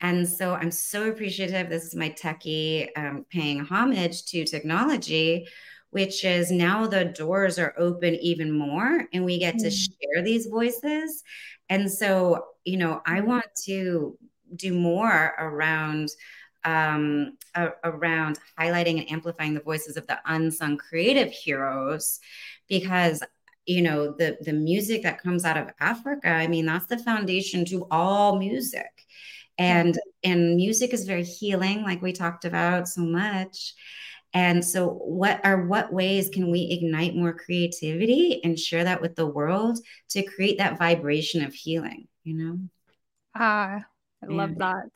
And so I'm so appreciative. This is my techie um, paying homage to technology, which is now the doors are open even more and we get mm. to share these voices. And so, you know, I mm. want to do more around um, around highlighting and amplifying the voices of the unsung creative heroes because you know the the music that comes out of africa i mean that's the foundation to all music. And and music is very healing like we talked about so much. And so what are what ways can we ignite more creativity and share that with the world to create that vibration of healing you know? Ah i love that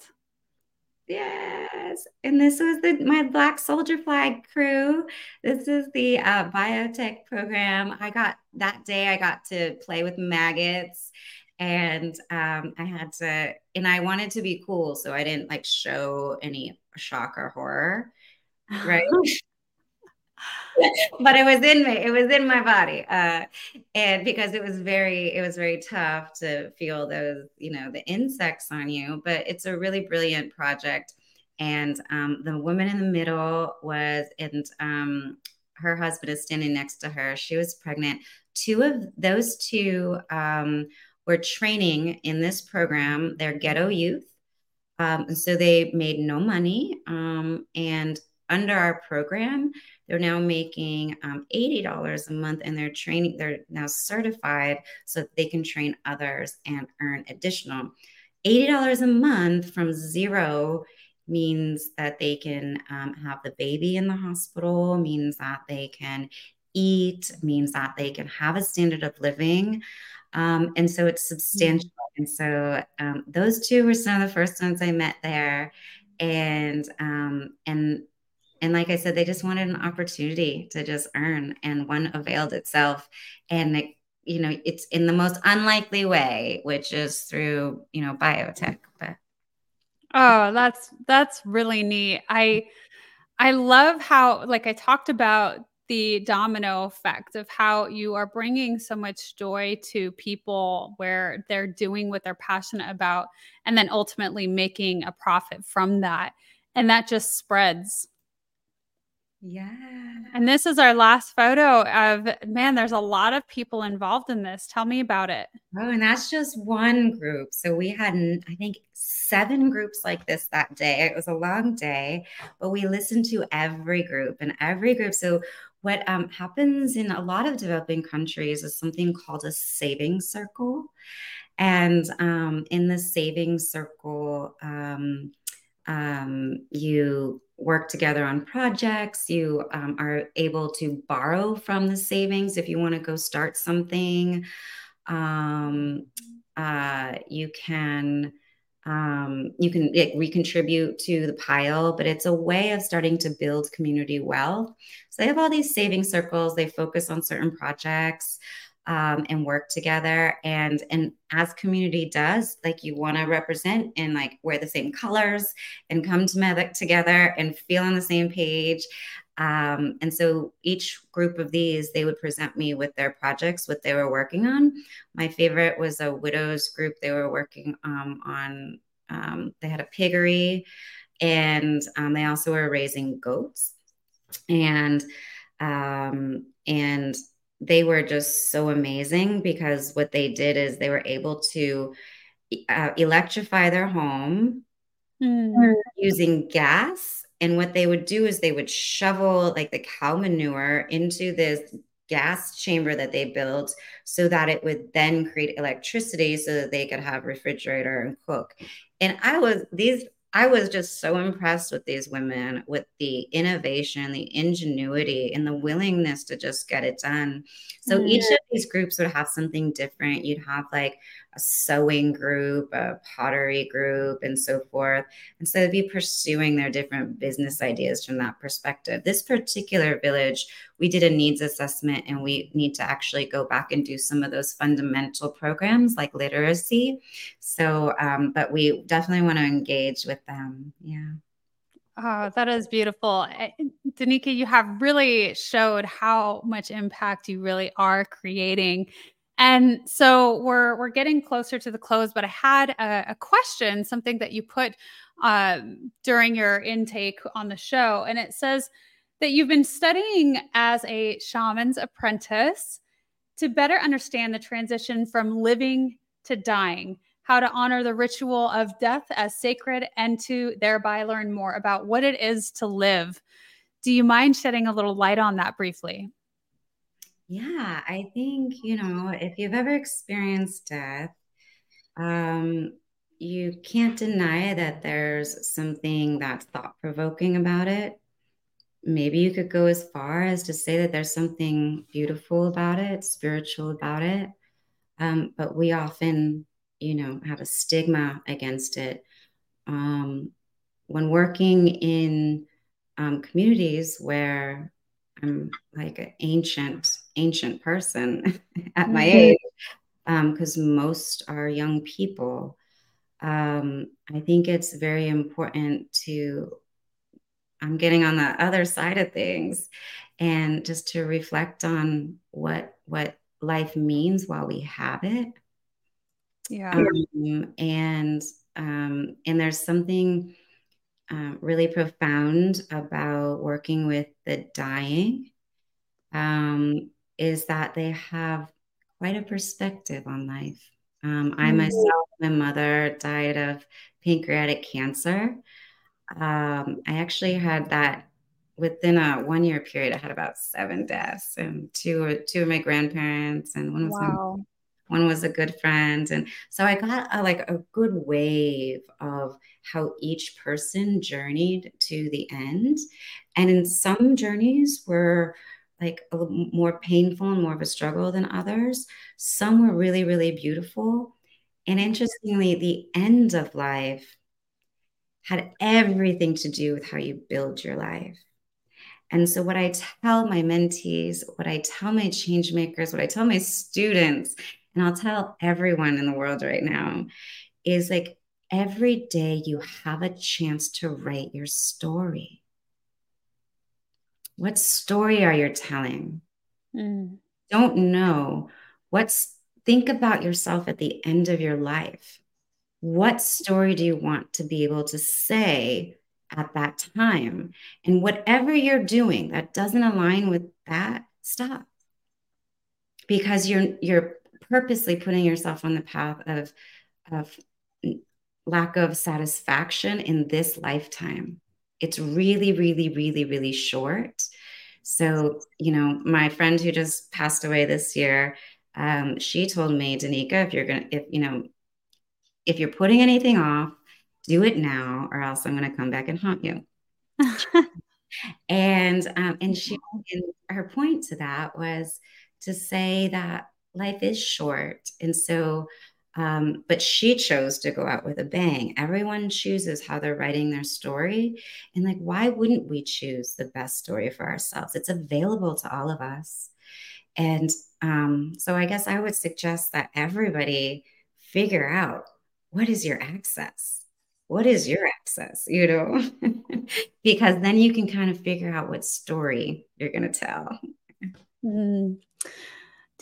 Yes. And this was the my Black Soldier Fly crew. This is the uh, biotech program. I got that day, I got to play with maggots and um, I had to, and I wanted to be cool. So I didn't like show any shock or horror. Right. *laughs* *laughs* but it was in me it was in my body uh, and because it was very it was very tough to feel those you know the insects on you but it's a really brilliant project. And um, the woman in the middle was and um, her husband is standing next to her. She was pregnant. Two of those two um, were training in this program they're ghetto youth. Um, and so they made no money um, and under our program they're now making um, $80 a month and they're training, they're now certified so that they can train others and earn additional. $80 a month from zero means that they can um, have the baby in the hospital, means that they can eat, means that they can have a standard of living. Um, and so it's substantial. And so um, those two were some of the first ones I met there. And um, and and like I said, they just wanted an opportunity to just earn, and one availed itself. And it, you know, it's in the most unlikely way, which is through you know biotech. But oh, that's that's really neat. I I love how like I talked about the domino effect of how you are bringing so much joy to people where they're doing what they're passionate about and then ultimately making a profit from that and that just spreads Yeah. And this is our last photo of man, there's a lot of people involved in this. Tell me about it. Oh, and that's just one group. So we had, I think, seven groups like this that day. It was a long day, but we listened to every group and every group. So what um, happens in a lot of developing countries is something called a saving circle. And um, in the saving circle, um, um, you work together on projects. You um, are able to borrow from the savings if you want to go start something. Um, uh, you can um, you can it, recontribute to the pile, but it's a way of starting to build community wealth. So they have all these saving circles. They focus on certain projects um, and work together. And and as community does, like you want to represent and like wear the same colors and come to together and feel on the same page. Um, and so each group of these, they would present me with their projects, what they were working on. My favorite was a widows group. They were working um, on, um, they had a piggery and um, they also were raising goats. And, um, and they were just so amazing because what they did is they were able to uh, electrify their home mm. using gas and what they would do is they would shovel like the cow manure into this gas chamber that they built so that it would then create electricity so that they could have refrigerator and cook. And I was these I was just so impressed with these women with the innovation, the ingenuity, and the willingness to just get it done. So mm-hmm. each of these groups would have something different. You'd have like sewing group, a pottery group, and so forth. And so they'd be pursuing their different business ideas from that perspective. This particular village, we did a needs assessment, and we need to actually go back and do some of those fundamental programs like literacy. So, um, but we definitely want to engage with them. Yeah. Oh, that is beautiful. Eh, Danika, you have really showed how much impact you really are creating and so we're we're getting closer to the close, but I had a, a question, something that you put um, during your intake on the show, and it says that you've been studying as a shaman's apprentice to better understand the transition from living to dying, how to honor the ritual of death as sacred, and to thereby learn more about what it is to live. Do you mind shedding a little light on that briefly? Yeah, I think, you know, if you've ever experienced death, um, you can't deny that there's something that's thought provoking about it. Maybe you could go as far as to say that there's something beautiful about it, spiritual about it. Um, but we often, you know, have a stigma against it. Um, when working in um, communities where I'm like an ancient ancient person *laughs* at my mm-hmm. age because um, most are young people. Um, I think it's very important to, I'm getting on the other side of things and just to reflect on what, what life means while we have it. Yeah. Um, and, um, and there's something uh, really profound about working with the dying um, is that they have quite a perspective on life. Um, I mm-hmm. myself, my mother died of pancreatic cancer. Um, I actually had that within a one year period. I had about seven deaths, and two or two of my grandparents, and one was wow. my, one was a good friend, and so I got a, like a good wave of how each person journeyed to the end, and in some journeys were like a little more painful and more of a struggle than others. Some were really, really beautiful. And interestingly, the end of life had everything to do with how you build your life. And so, what I tell my mentees, what I tell my change makers, what I tell my students, and I'll tell everyone in the world right now is like every day you have a chance to write your story. What story are you telling? Mm. Don't know. What's think about yourself at the end of your life. What story do you want to be able to say at that time. And whatever you're doing that doesn't align with that, stop. Because you're you're purposely putting yourself on the path of of lack of satisfaction in this lifetime. It's really, really, really, really short. So, you know, my friend who just passed away this year, um, she told me, Danika, if you're gonna, if you know, if you're putting anything off, do it now, or else I'm gonna come back and haunt you. *laughs* and um, and she and her point to that was to say that life is short, and so um, but she chose to go out with a bang. Everyone chooses how they're writing their story. And like, why wouldn't we choose the best story for ourselves? It's available to all of us. And um, so I guess I would suggest that everybody figure out what is your access? What is your access? You know, *laughs* because then you can kind of figure out what story you're going to tell. Mm.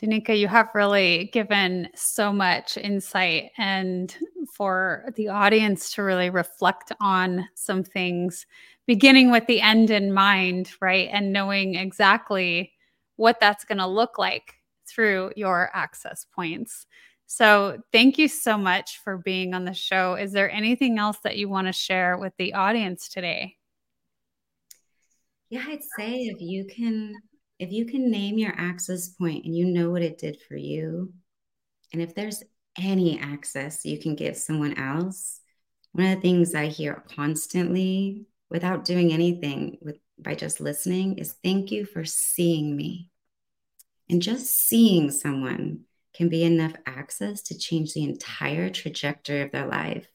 Danika, you have really given so much insight and for the audience to really reflect on some things, beginning with the end in mind, right? And knowing exactly what that's going to look like through your access points. So, thank you so much for being on the show. Is there anything else that you want to share with the audience today? Yeah, I'd say if you can if you can name your access point and you know what it did for you, and if there's any access you can give someone else, one of the things I hear constantly without doing anything with by just listening is thank you for seeing me. And just seeing someone can be enough access to change the entire trajectory of their life.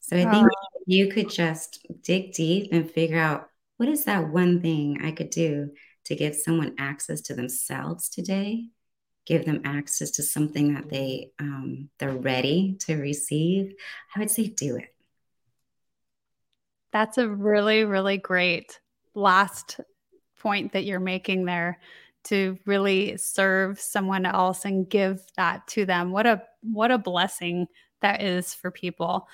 So I think oh. you could just dig deep and figure out what is that one thing I could do to give someone access to themselves today, give them access to something that they um, they're ready to receive, I would say do it. That's a really, really great last point that you're making there to really serve someone else and give that to them. What a what a blessing that is for people.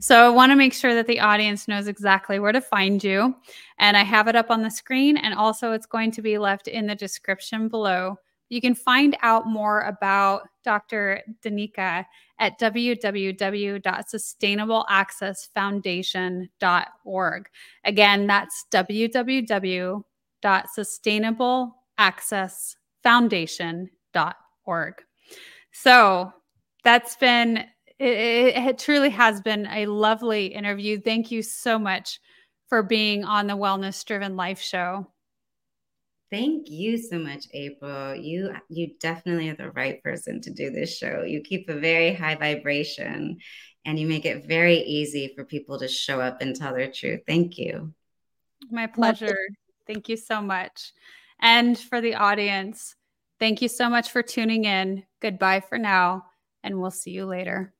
So I want to make sure that the audience knows exactly where to find you. And I have it up on the screen, and also it's going to be left in the description below. You can find out more about Dr. Danika at www.sustainableaccessfoundation.org. Again, that's www.sustainableaccessfoundation.org. So that's been it, it truly has been a lovely interview. Thank you so much for being on the Wellness Driven Life Show. Thank you so much, April. You you definitely are the right person to do this show. You keep a very high vibration and you make it very easy for people to show up and tell their truth. Thank you. My pleasure. Thank you so much. And for the audience, thank you so much for tuning in. Goodbye for now, and we'll see you later.